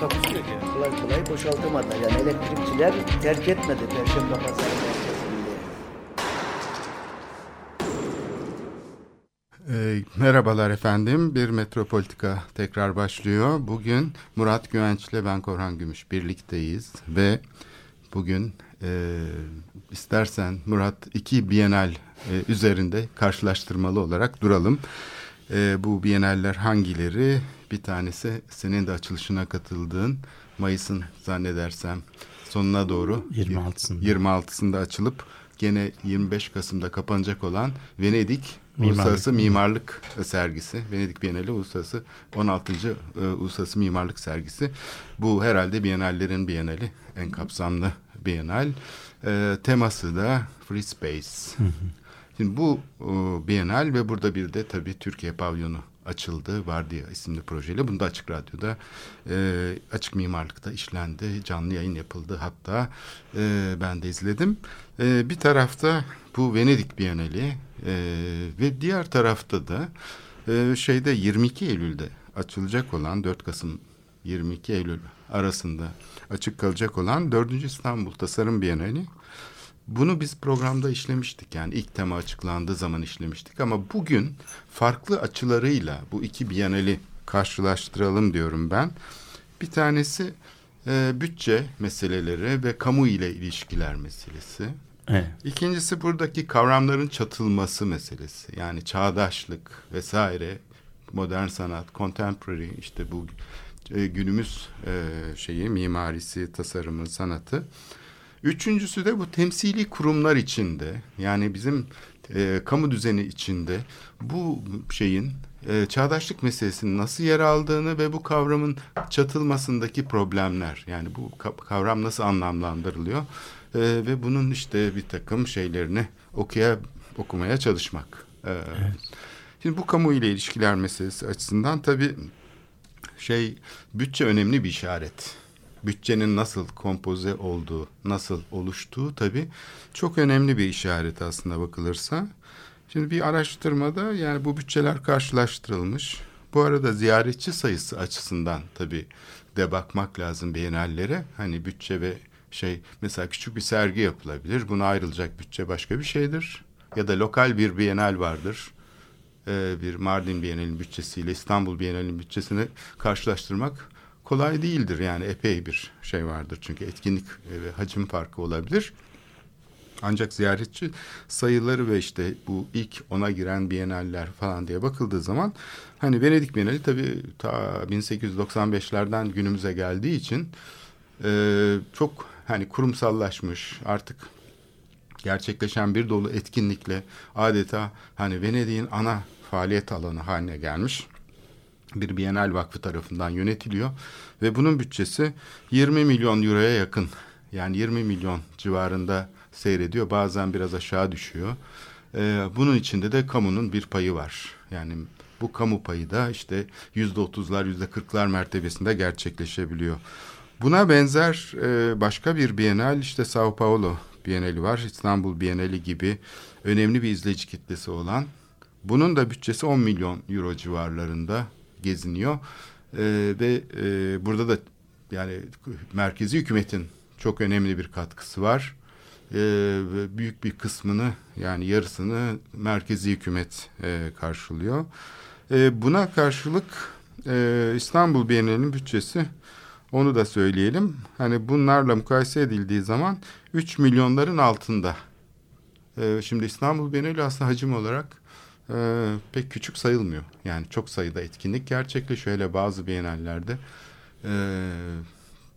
Takusu yok yani. kolay kolay boşaltamadı. Yani elektrikçiler terk etmedi Perşembe Pazarı merkezinde. Ee, merhabalar efendim. Bir Metropolitika tekrar başlıyor. Bugün Murat Güvenç ile ben Korhan Gümüş birlikteyiz ve bugün e, istersen Murat iki Bienal e, üzerinde karşılaştırmalı olarak duralım. E, bu Bienaller hangileri? Bir tanesi senin de açılışına katıldığın Mayıs'ın zannedersem sonuna doğru 26'sında. 26'sında açılıp gene 25 Kasım'da kapanacak olan Venedik Mimarlık. Uluslararası Mimarlık Sergisi. Venedik Bienali Uluslararası 16. e, Uluslararası Mimarlık Sergisi. Bu herhalde Bienallerin Bienali. En kapsamlı Bienal. E, teması da Free Space. Şimdi bu e, Bienal ve burada bir de tabii Türkiye pavyonu açıldı. Vardiya isimli projeyle. Bunu da Açık Radyo'da e, Açık Mimarlık'ta işlendi. Canlı yayın yapıldı. Hatta e, ben de izledim. E, bir tarafta bu Venedik Bienali e, ve diğer tarafta da e, şeyde 22 Eylül'de açılacak olan 4 Kasım 22 Eylül arasında açık kalacak olan 4. İstanbul Tasarım Bienali. Bunu biz programda işlemiştik yani ilk tema açıklandığı zaman işlemiştik ama bugün farklı açılarıyla bu iki bienali karşılaştıralım diyorum ben. Bir tanesi e, bütçe meseleleri ve kamu ile ilişkiler meselesi. Evet. İkincisi buradaki kavramların çatılması meselesi. Yani çağdaşlık vesaire, modern sanat, contemporary işte bu e, günümüz e, şeyi, mimarisi, tasarımı, sanatı. Üçüncüsü de bu temsili kurumlar içinde yani bizim e, kamu düzeni içinde bu şeyin e, çağdaşlık meselesinin nasıl yer aldığını ve bu kavramın çatılmasındaki problemler yani bu ka- kavram nasıl anlamlandırılıyor e, ve bunun işte bir takım şeylerini okuya okumaya çalışmak. E, Şimdi bu kamu ile ilişkiler meselesi açısından tabii şey bütçe önemli bir işaret. Bütçenin nasıl kompoze olduğu, nasıl oluştuğu tabii çok önemli bir işaret aslında bakılırsa. Şimdi bir araştırmada yani bu bütçeler karşılaştırılmış. Bu arada ziyaretçi sayısı açısından tabii de bakmak lazım bienallere. Hani bütçe ve şey mesela küçük bir sergi yapılabilir. Buna ayrılacak bütçe başka bir şeydir. Ya da lokal bir bienal vardır e, bir Mardin Bienali'nin bütçesiyle İstanbul Bienali'nin bütçesini karşılaştırmak kolay değildir. Yani epey bir şey vardır. Çünkü etkinlik e, ve hacim farkı olabilir. Ancak ziyaretçi sayıları ve işte bu ilk ona giren bienaller falan diye bakıldığı zaman hani Venedik Bienali tabii ta 1895'lerden günümüze geldiği için e, çok hani kurumsallaşmış artık gerçekleşen bir dolu etkinlikle adeta hani Venedik'in ana faaliyet alanı haline gelmiş bir Bienal Vakfı tarafından yönetiliyor ve bunun bütçesi 20 milyon euroya yakın yani 20 milyon civarında seyrediyor bazen biraz aşağı düşüyor. Ee, bunun içinde de kamunun bir payı var yani bu kamu payı da işte yüzde otuzlar yüzde kırklar mertebesinde gerçekleşebiliyor. Buna benzer e, başka bir Bienal işte Sao Paulo Bienali var. İstanbul Bienali gibi önemli bir izleyici kitlesi olan. Bunun da bütçesi 10 milyon euro civarlarında geziniyor. E, ve e, burada da yani merkezi hükümetin çok önemli bir katkısı var. E, büyük bir kısmını yani yarısını merkezi hükümet e, karşılıyor. E, buna karşılık e, İstanbul Bienali'nin bütçesi onu da söyleyelim. Hani bunlarla mukayese edildiği zaman 3 milyonların altında. Ee, şimdi İstanbul Bienali aslında hacim olarak e, pek küçük sayılmıyor. Yani çok sayıda etkinlik gerçekleşiyor. Hele bazı bienallerde e,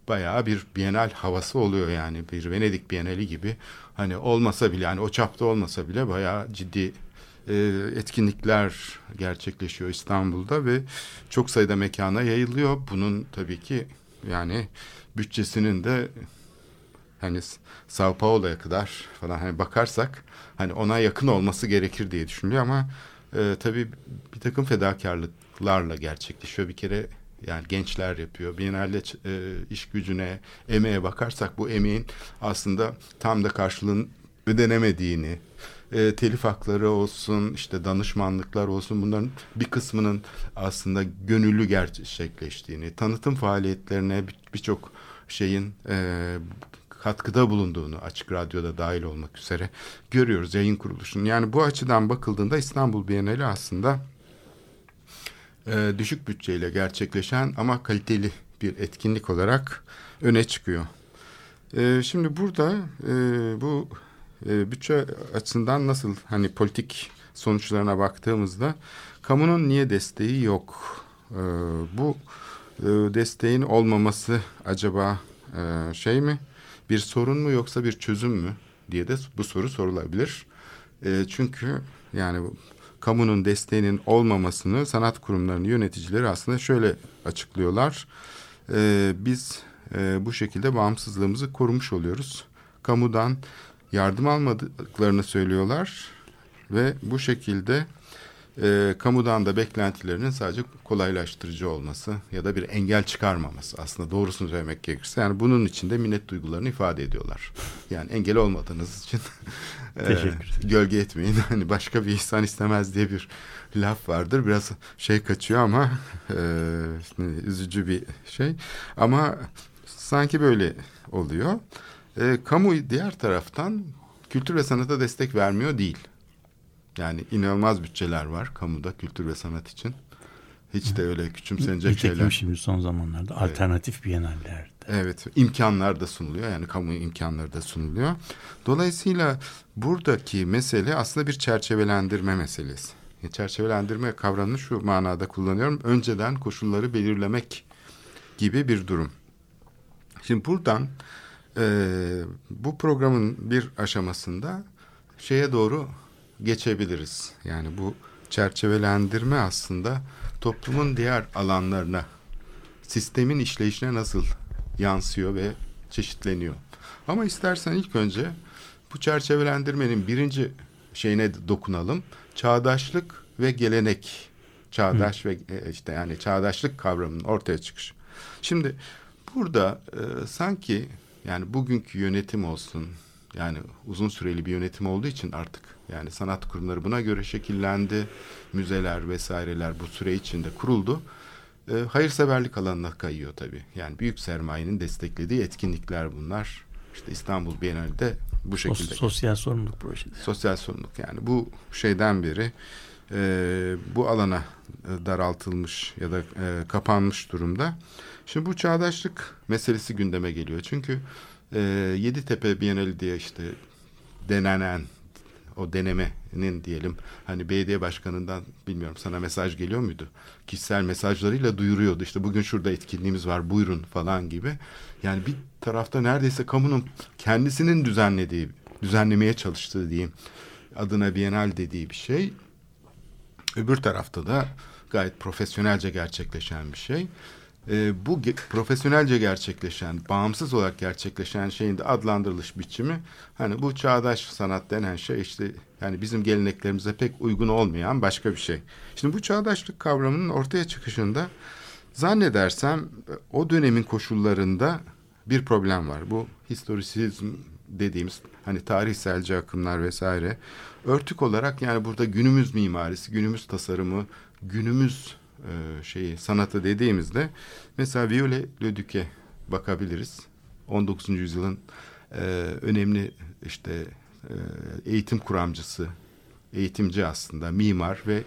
bayağı bir bienal havası oluyor yani. Bir Venedik Bienali gibi. Hani olmasa bile yani o çapta olmasa bile bayağı ciddi e, etkinlikler gerçekleşiyor İstanbul'da ve çok sayıda mekana yayılıyor. Bunun tabii ki yani bütçesinin de hani Sao Paulo'ya kadar falan hani bakarsak hani ona yakın olması gerekir diye düşünülüyor ama e, tabii bir takım fedakarlıklarla gerçekleşiyor. Bir kere yani gençler yapıyor. Biennale e, iş gücüne, emeğe bakarsak bu emeğin aslında tam da karşılığın ödenemediğini, e, telif hakları olsun, işte danışmanlıklar olsun bunların bir kısmının aslında gönüllü gerçekleştiğini, tanıtım faaliyetlerine birçok şeyin e, katkıda bulunduğunu açık radyoda dahil olmak üzere görüyoruz yayın kuruluşunun. Yani bu açıdan bakıldığında İstanbul Bienali aslında e, düşük bütçeyle gerçekleşen ama kaliteli bir etkinlik olarak öne çıkıyor. E, şimdi burada e, bu e, bütçe açısından nasıl hani politik sonuçlarına baktığımızda kamunun niye desteği yok? E, bu e, desteğin olmaması acaba e, şey mi? Bir sorun mu yoksa bir çözüm mü diye de bu soru sorulabilir. E, çünkü yani kamunun desteğinin olmamasını sanat kurumlarının yöneticileri aslında şöyle açıklıyorlar. E, biz e, bu şekilde bağımsızlığımızı korumuş oluyoruz. Kamudan yardım almadıklarını söylüyorlar ve bu şekilde e, kamudan da beklentilerinin sadece kolaylaştırıcı olması ya da bir engel çıkarmaması aslında doğrusunu söylemek gerekirse yani bunun içinde minnet duygularını ifade ediyorlar. Yani engel olmadığınız için e, gölge etmeyin. Hani başka bir ihsan istemez diye bir laf vardır. Biraz şey kaçıyor ama e, üzücü bir şey. Ama sanki böyle oluyor. E, kamu diğer taraftan kültür ve sanata destek vermiyor değil. Yani inanılmaz bütçeler var kamuda kültür ve sanat için. Hiç de öyle küçümsenecek Nitekim şeyler. şimdi son zamanlarda evet. alternatif bienallerde. Evet imkanlar da sunuluyor yani kamu imkanları da sunuluyor. Dolayısıyla buradaki mesele aslında bir çerçevelendirme meselesi. Yani çerçevelendirme kavramını şu manada kullanıyorum. Önceden koşulları belirlemek gibi bir durum. Şimdi buradan e, bu programın bir aşamasında şeye doğru geçebiliriz. Yani bu çerçevelendirme aslında toplumun diğer alanlarına, sistemin işleyişine nasıl yansıyor ve çeşitleniyor. Ama istersen ilk önce bu çerçevelendirmenin birinci şeyine dokunalım. Çağdaşlık ve gelenek. Çağdaş Hı. ve e, işte yani çağdaşlık kavramının ortaya çıkışı. Şimdi burada e, sanki yani bugünkü yönetim olsun yani uzun süreli bir yönetim olduğu için artık yani sanat kurumları buna göre şekillendi. Müzeler vesaireler bu süre içinde kuruldu. E, hayırseverlik alanına kayıyor tabii. Yani büyük sermayenin desteklediği etkinlikler bunlar. İşte İstanbul Bienali'de bu şekilde. Sosyal sorumluluk projesi. Sosyal sorumluluk yani bu şeyden beri e, bu alana e, daraltılmış ya da e, kapanmış durumda. Şimdi bu çağdaşlık meselesi gündeme geliyor. Çünkü e, Yeditepe Bienali diye işte denenen o denemenin diyelim hani belediye başkanından bilmiyorum sana mesaj geliyor muydu? Kişisel mesajlarıyla duyuruyordu. İşte bugün şurada etkinliğimiz var buyurun falan gibi. Yani bir tarafta neredeyse kamunun kendisinin düzenlediği, düzenlemeye çalıştığı diyeyim adına Bienal dediği bir şey. Öbür tarafta da gayet profesyonelce gerçekleşen bir şey e, bu ge- profesyonelce gerçekleşen, bağımsız olarak gerçekleşen şeyin de adlandırılış biçimi hani bu çağdaş sanat denen şey işte yani bizim geleneklerimize pek uygun olmayan başka bir şey. Şimdi bu çağdaşlık kavramının ortaya çıkışında zannedersem o dönemin koşullarında bir problem var. Bu historisizm dediğimiz hani tarihselci akımlar vesaire örtük olarak yani burada günümüz mimarisi, günümüz tasarımı, günümüz e, şeyi sanatı dediğimizde mesela Viole Leduc'e bakabiliriz. 19. yüzyılın e, önemli işte e, eğitim kuramcısı, eğitimci aslında, mimar ve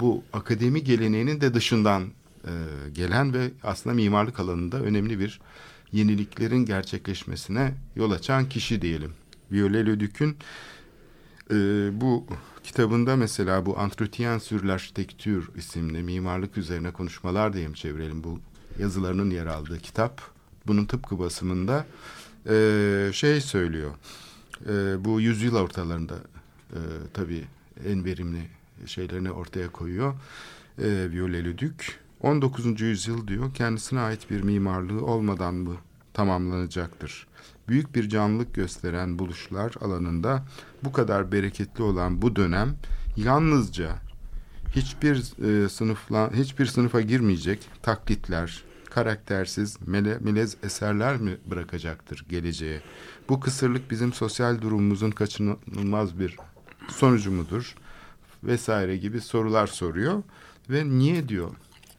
bu akademi geleneğinin de dışından e, gelen ve aslında mimarlık alanında önemli bir yeniliklerin gerçekleşmesine yol açan kişi diyelim. Viole Leduc'ün e, bu kitabında mesela bu Entretien sur l'Architecture isimli mimarlık üzerine konuşmalar diyeyim çevirelim bu yazılarının yer aldığı kitap. Bunun tıpkı basımında e, şey söylüyor. E, bu yüzyıl ortalarında e, tabii en verimli şeylerini ortaya koyuyor. E, Viole Leduc. 19. yüzyıl diyor kendisine ait bir mimarlığı olmadan mı tamamlanacaktır? Büyük bir canlılık gösteren buluşlar alanında bu kadar bereketli olan bu dönem yalnızca hiçbir e, sınıfla hiçbir sınıfa girmeyecek taklitler, karaktersiz, mele, melez eserler mi bırakacaktır geleceğe? Bu kısırlık bizim sosyal durumumuzun kaçınılmaz bir sonucu mudur? Vesaire gibi sorular soruyor ve niye diyor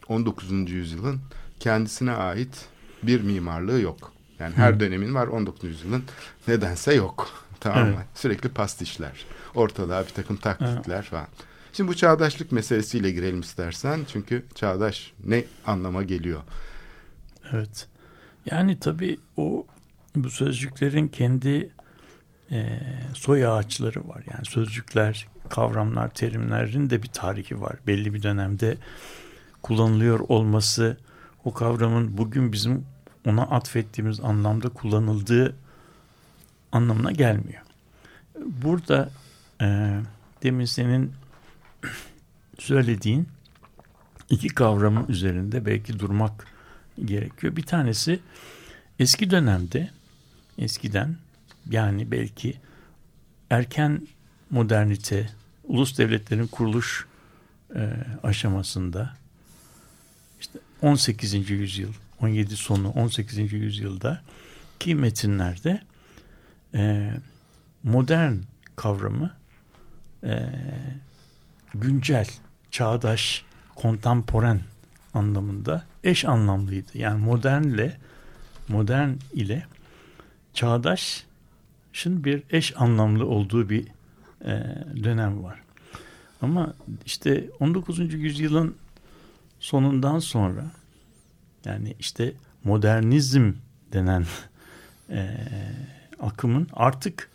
19. yüzyılın kendisine ait bir mimarlığı yok. Yani her Hı. dönemin var 19. yüzyılın nedense yok. Tamam mı? Evet. Sürekli pastişler. Ortalığa bir takım taklitler falan. Şimdi bu çağdaşlık meselesiyle girelim istersen. Çünkü çağdaş ne anlama geliyor? Evet. Yani tabii o bu sözcüklerin kendi e, soy ağaçları var. Yani sözcükler, kavramlar, terimlerin de bir tarihi var. Belli bir dönemde kullanılıyor olması o kavramın bugün bizim ona atfettiğimiz anlamda kullanıldığı anlamına gelmiyor. Burada e, demin senin söylediğin iki kavramın üzerinde belki durmak gerekiyor. Bir tanesi eski dönemde eskiden yani belki erken modernite ulus devletlerin kuruluş e, aşamasında işte 18. yüzyıl 17 sonu 18. yüzyılda ki metinlerde e, modern kavramı e, güncel, çağdaş, kontemporen anlamında eş anlamlıydı. Yani modernle modern ile çağdaşın bir eş anlamlı olduğu bir e, dönem var. Ama işte 19. yüzyılın sonundan sonra yani işte modernizm denen e, akımın artık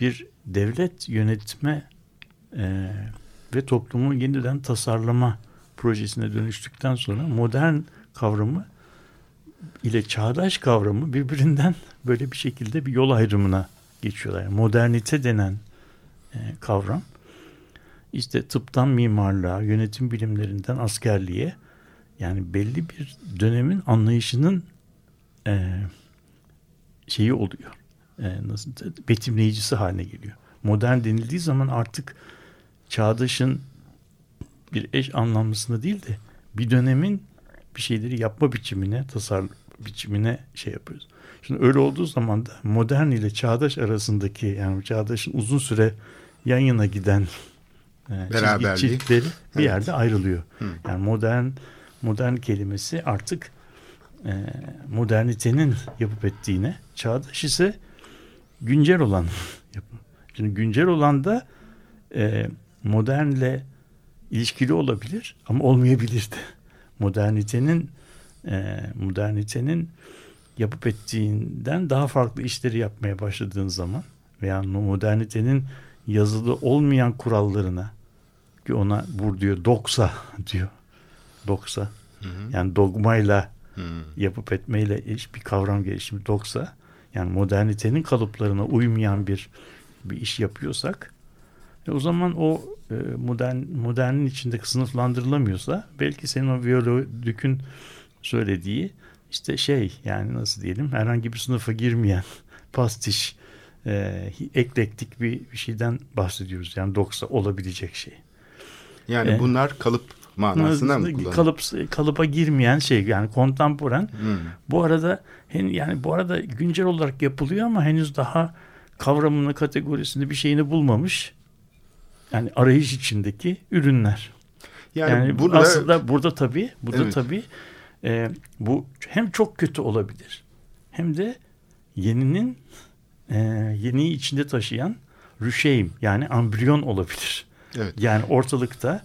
bir devlet yönetme e, ve toplumu yeniden tasarlama projesine dönüştükten sonra modern kavramı ile çağdaş kavramı birbirinden böyle bir şekilde bir yol ayrımına geçiyorlar. Modernite denen e, kavram işte tıptan mimarlığa, yönetim bilimlerinden askerliğe yani belli bir dönemin anlayışının e, şeyi oluyor. E, nasıl betimleyicisi haline geliyor. Modern denildiği zaman artık çağdaşın bir eş anlamlısında değil de bir dönemin bir şeyleri yapma biçimine, tasar biçimine şey yapıyoruz. Şimdi öyle olduğu zaman da modern ile çağdaş arasındaki yani çağdaşın uzun süre yan yana giden e, çizgi Beraberliği. bir Evet. yerde ayrılıyor. Hı. Yani modern modern kelimesi artık e, modernitenin yapıp ettiğine, çağdaş ise güncel olan yapı. Şimdi güncel olan da e, modernle ilişkili olabilir ama olmayabilir de. Modernitenin e, modernitenin yapıp ettiğinden daha farklı işleri yapmaya başladığın zaman veya modernitenin yazılı olmayan kurallarına ki ona vur diyor doksa diyor. Doksa. Hı hı. Yani dogmayla Hı. yapıp etmeyle iş bir kavram gelişimi doksa yani modernitenin kalıplarına uymayan bir bir iş yapıyorsak e, o zaman o e, modern modernin içinde sınıflandırılamıyorsa belki senin o Viyolodük'ün söylediği işte şey yani nasıl diyelim herhangi bir sınıfa girmeyen pastiş e, eklektik bir, bir şeyden bahsediyoruz. Yani doksa olabilecek şey. Yani E, bunlar kalıp manasına mı kullanılıyor? Kalıp kalıba girmeyen şey yani kontemporan. Hı. Bu arada yani bu arada güncel olarak yapılıyor ama henüz daha kavramını kategorisinde bir şeyini bulmamış. Yani arayış içindeki ürünler. Yani, Yani, burada aslında burada tabii burada Evet. tabii e, bu hem çok kötü olabilir hem de yeninin e, yeniyi içinde taşıyan rüşeym yani ambriyon olabilir. evet. Yani ortalıkta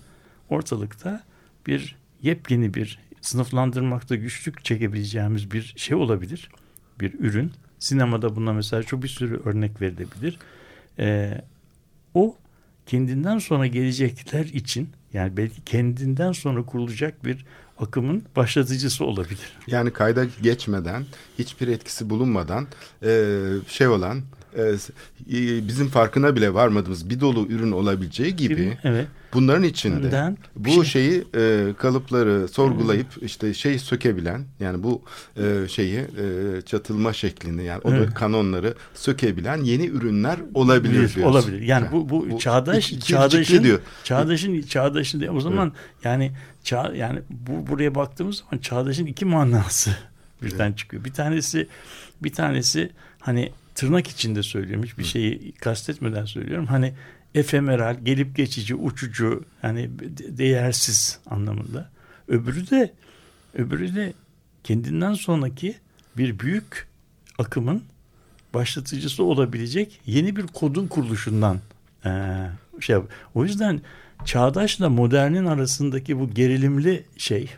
ortalıkta bir yepyeni bir sınıflandırmakta güçlük çekebileceğimiz bir şey olabilir. Bir ürün. Sinemada buna mesela çok bir sürü örnek verilebilir. Ee, o kendinden sonra gelecekler için yani belki kendinden sonra kurulacak bir akımın başlatıcısı olabilir. Yani kayda geçmeden, hiçbir etkisi bulunmadan e, şey olan e, e, bizim farkına bile varmadığımız bir dolu ürün olabileceği gibi Evet. bunların içinde Önden bu şey- şeyi e, kalıpları sorgulayıp işte şey sökebilen yani bu e, şeyi e, çatılma şeklini yani o Evet. kanonları sökebilen yeni ürünler olabilir Olabilir, diyorsun. olabilir. Yani bu bu, Bu çağdaş iki- çağdaşın diyor. çağdaşın çağdaşın diye o zaman yani çağ yani bu buraya baktığımız zaman çağdaşın iki manası birden çıkıyor. Bir tanesi bir tanesi hani tırnak içinde söylüyorum. Hiçbir şeyi kastetmeden söylüyorum. Hani efemeral, gelip geçici, uçucu, hani de- değersiz anlamında. Öbürü de öbürü de kendinden sonraki bir büyük akımın başlatıcısı olabilecek yeni bir kodun kuruluşundan eee, şey yap- O yüzden çağdaşla modernin arasındaki bu gerilimli şey,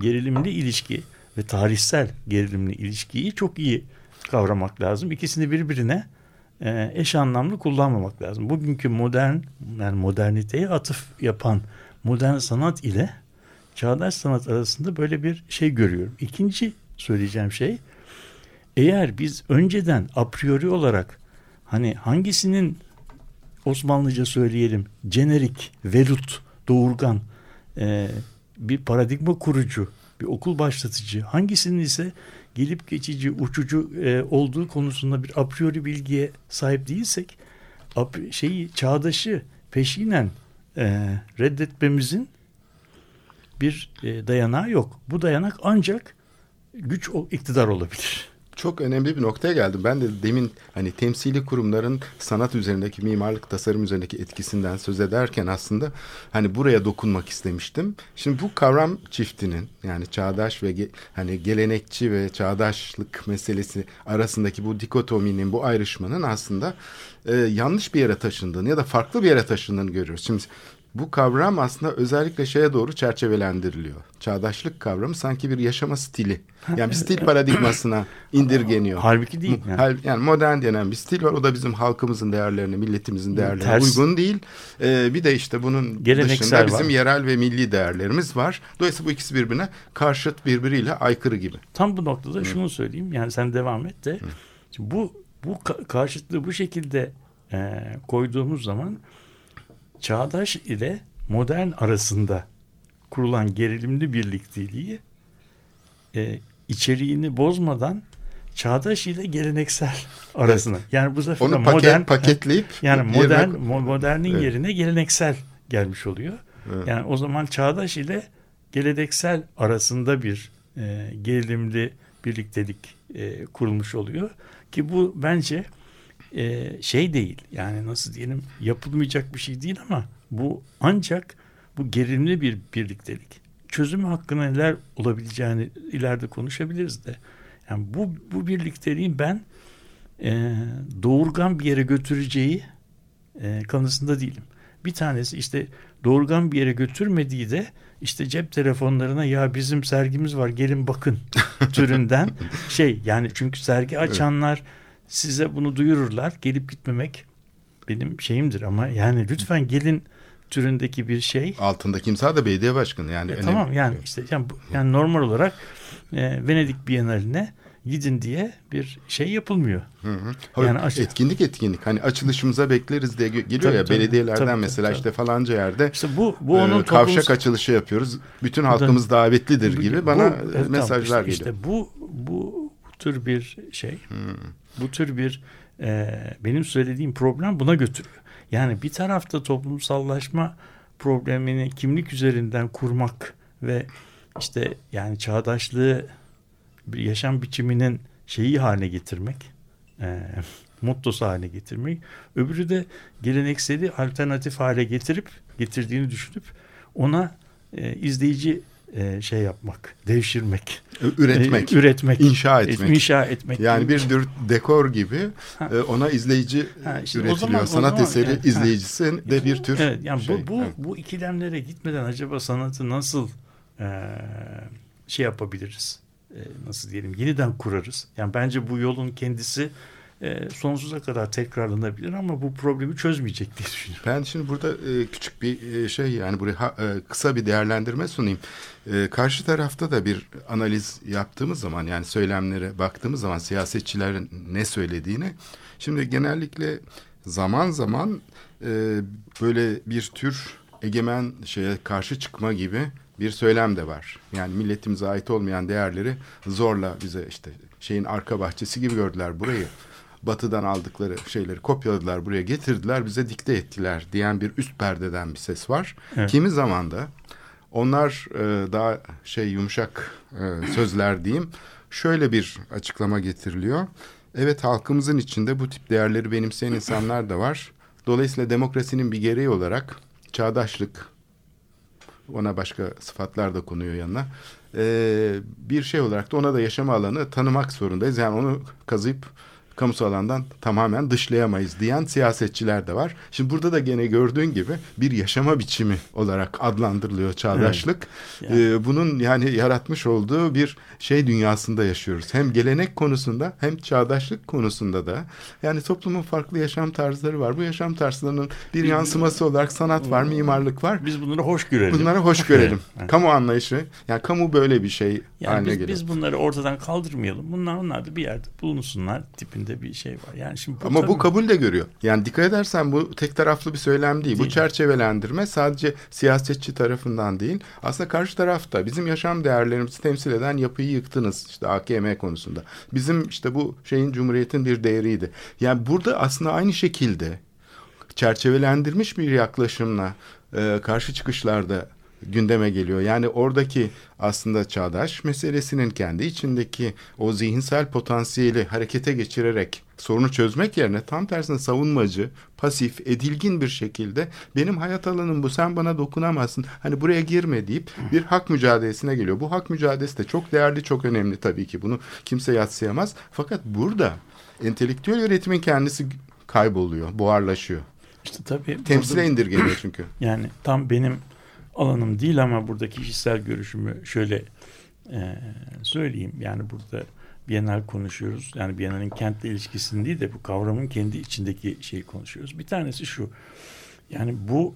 gerilimli ilişki ve tarihsel gerilimli ilişkiyi çok iyi kavramak lazım. İkisini birbirine eee, eş anlamlı kullanmamak lazım. Bugünkü modern, yani moderniteye atıf yapan modern sanat ile çağdaş sanat arasında böyle bir şey görüyorum. İkinci söyleyeceğim şey, eğer biz önceden a priori olarak hani hangisinin Osmanlıca söyleyelim jenerik, velut, doğurgan e, bir paradigma kurucu, bir okul başlatıcı hangisinin ise gelip geçici, uçucu e, olduğu konusunda bir a priori bilgiye sahip değilsek şeyi çağdaşı peşinen e, reddetmemizin bir e, dayanağı yok. Bu dayanak ancak güç o iktidar olabilir. Çok önemli bir noktaya geldim. Ben de demin hani temsili kurumların sanat üzerindeki mimarlık tasarım üzerindeki etkisinden söz ederken aslında hani buraya dokunmak istemiştim. Şimdi bu kavram çiftinin yani çağdaş ve ge- hani gelenekçi ve çağdaşlık meselesi arasındaki bu dikotominin bu ayrışmanın aslında e, yanlış bir yere taşındığını ya da farklı bir yere taşındığını görüyoruz. Şimdi bu kavram aslında özellikle şeye doğru çerçevelendiriliyor. Çağdaşlık kavramı sanki bir yaşama stili. Yani bir stil paradigmasına indirgeniyor. Halbuki değil. Yani. Yani. modern denen bir stil var. O da bizim halkımızın değerlerine, milletimizin değerlerine Ters. uygun değil. Ee, bir de işte bunun Geleneksel dışında var. bizim yerel ve milli değerlerimiz var. Dolayısıyla bu ikisi birbirine karşıt, birbiriyle aykırı gibi. Tam bu noktada şunu söyleyeyim. Yani sen devam et de. Şimdi bu bu ka- karşıtlığı bu şekilde e, koyduğumuz zaman çağdaş ile modern arasında kurulan gerilimli birlikteliği e, içeriğini bozmadan çağdaş ile geleneksel arasına. Yani bu sefer Onu paket, modern paketleyip yani yerine- modern mo- modernin Evet. yerine geleneksel gelmiş oluyor. Evet. Yani o zaman çağdaş ile geleneksel arasında bir e, gerilimli birliktelik e, kurulmuş oluyor ki bu bence e, şey değil yani nasıl diyelim yapılmayacak bir şey değil ama bu ancak bu gerilimli bir birliktelik. Çözümü hakkında neler olabileceğini ileride konuşabiliriz de. Yani bu bu birlikteliğin ben e, doğurgan bir yere götüreceği e, kanısında değilim. Bir tanesi işte doğurgan bir yere götürmediği de işte cep telefonlarına ya bizim sergimiz var gelin bakın türünden şey yani çünkü sergi açanlar size bunu duyururlar gelip gitmemek benim şeyimdir ama yani lütfen gelin türündeki bir şey altında kimse de belediye başkanı yani. e, önemli. tamam yani işte yani, bu- yani normal olarak e, Venedik Bienali'ne gidin diye bir şey yapılmıyor. Hı hı. Hayır, Yani aç- etkinlik etkinlik hani açılışımıza bekleriz diye geliyor Tabii, ya tabii. belediyelerden Tabii, mesela tabii, işte falanca yerde İşte bu bu e, onun kavşak toplumsal- açılışı yapıyoruz. Bütün halkımız davetlidir Bu- gibi bu- bana evet, tamam. mesajlar İşte- geliyor. İşte bu bu tür bir şey. Hmm. Bu tür bir e, benim söylediğim problem buna götürüyor. Yani bir tarafta toplumsallaşma problemini kimlik üzerinden kurmak ve işte yani çağdaşlığı bir yaşam biçiminin şeyi haline getirmek, e, mottosu haline getirmek. Öbürü de gelenekseli alternatif hale getirip getirdiğini düşünüp ona e, izleyici e, şey yapmak, devşirmek, Üretmek, e, üretmek, inşa etmek. inşa etmek. Yani bir tür dekor gibi Ha. e, ona izleyici Ha, işte o üretiliyor. zaman- o Sanat zaman- eseri evet, izleyicisi de bir tür Evet, yani şey. bu bu Evet. bu ikilemlere gitmeden acaba sanatı nasıl e, şey yapabiliriz? E, nasıl diyelim? Yeniden kurarız. Yani bence bu yolun kendisi e, sonsuza kadar tekrarlanabilir ama bu problemi çözmeyecek diye düşünüyorum. Ben şimdi burada e, küçük bir e, şey yani buraya e, kısa bir değerlendirme sunayım. E, karşı tarafta da bir analiz yaptığımız zaman yani söylemlere baktığımız zaman siyasetçilerin ne söylediğini şimdi genellikle zaman zaman e, böyle bir tür egemen şeye karşı çıkma gibi bir söylem de var. Yani milletimize ait olmayan değerleri zorla bize işte şeyin arka bahçesi gibi gördüler burayı. Batıdan aldıkları şeyleri kopyaladılar buraya getirdiler bize dikte ettiler diyen bir üst perdeden bir ses var. Evet. Kimi zaman da onlar e, daha şey yumuşak e, sözler diyeyim şöyle bir açıklama getiriliyor. Evet halkımızın içinde bu tip değerleri benimseyen insanlar da var. Dolayısıyla demokrasinin bir gereği olarak çağdaşlık, ona başka sıfatlar da konuyor yanına. Ee, bir şey olarak da ona da yaşama alanı tanımak zorundayız. Yani onu kazıyıp kamusal alandan tamamen dışlayamayız diyen siyasetçiler de var. Şimdi burada da gene gördüğün gibi bir yaşama biçimi olarak adlandırılıyor çağdaşlık. Evet. Yani. Ee, bunun yani yaratmış olduğu bir şey dünyasında yaşıyoruz. Hem gelenek konusunda hem çağdaşlık konusunda da. Yani toplumun farklı yaşam tarzları var. Bu yaşam tarzlarının bir yansıması olarak sanat var, mimarlık var. Biz bunları hoş görelim. Bunları hoş görelim. Kamu anlayışı. Yani kamu böyle bir şey Yani haline biz, geliyor. biz bunları ortadan kaldırmayalım. Bunlar onlar da bir yerde bulunsunlar tipinde bir şey var. Yani şimdi Ama tabii- bu kabul de görüyor. Yani dikkat edersen bu tek taraflı bir söylem değil. Bu Değil. çerçevelendirme sadece siyasetçi tarafından değil. Aslında karşı tarafta bizim yaşam değerlerimizi temsil eden yapıyı yıktınız. İşte AKM konusunda. Bizim işte bu şeyin Cumhuriyet'in bir değeriydi. Yani burada aslında aynı şekilde çerçevelendirmiş bir yaklaşımla e, karşı çıkışlarda gündeme geliyor. Yani oradaki aslında çağdaş meselesinin kendi içindeki o zihinsel potansiyeli harekete geçirerek sorunu çözmek yerine tam tersine savunmacı, pasif, edilgin bir şekilde benim hayat alanım bu sen bana dokunamazsın hani buraya girme deyip bir hak mücadelesine geliyor. Bu hak mücadelesi de çok değerli, çok önemli tabii ki bunu kimse yatsıyamaz. Fakat burada entelektüel üretimin kendisi kayboluyor, buharlaşıyor. işte tabii Temsile burada- indirgeniyor çünkü. Yani tam benim alanım değil ama buradaki kişisel görüşümü şöyle e, söyleyeyim. Yani burada Bienal konuşuyoruz. Yani Bienal'in kentle ilişkisini değil de bu kavramın kendi içindeki şeyi konuşuyoruz. Bir tanesi şu. Yani bu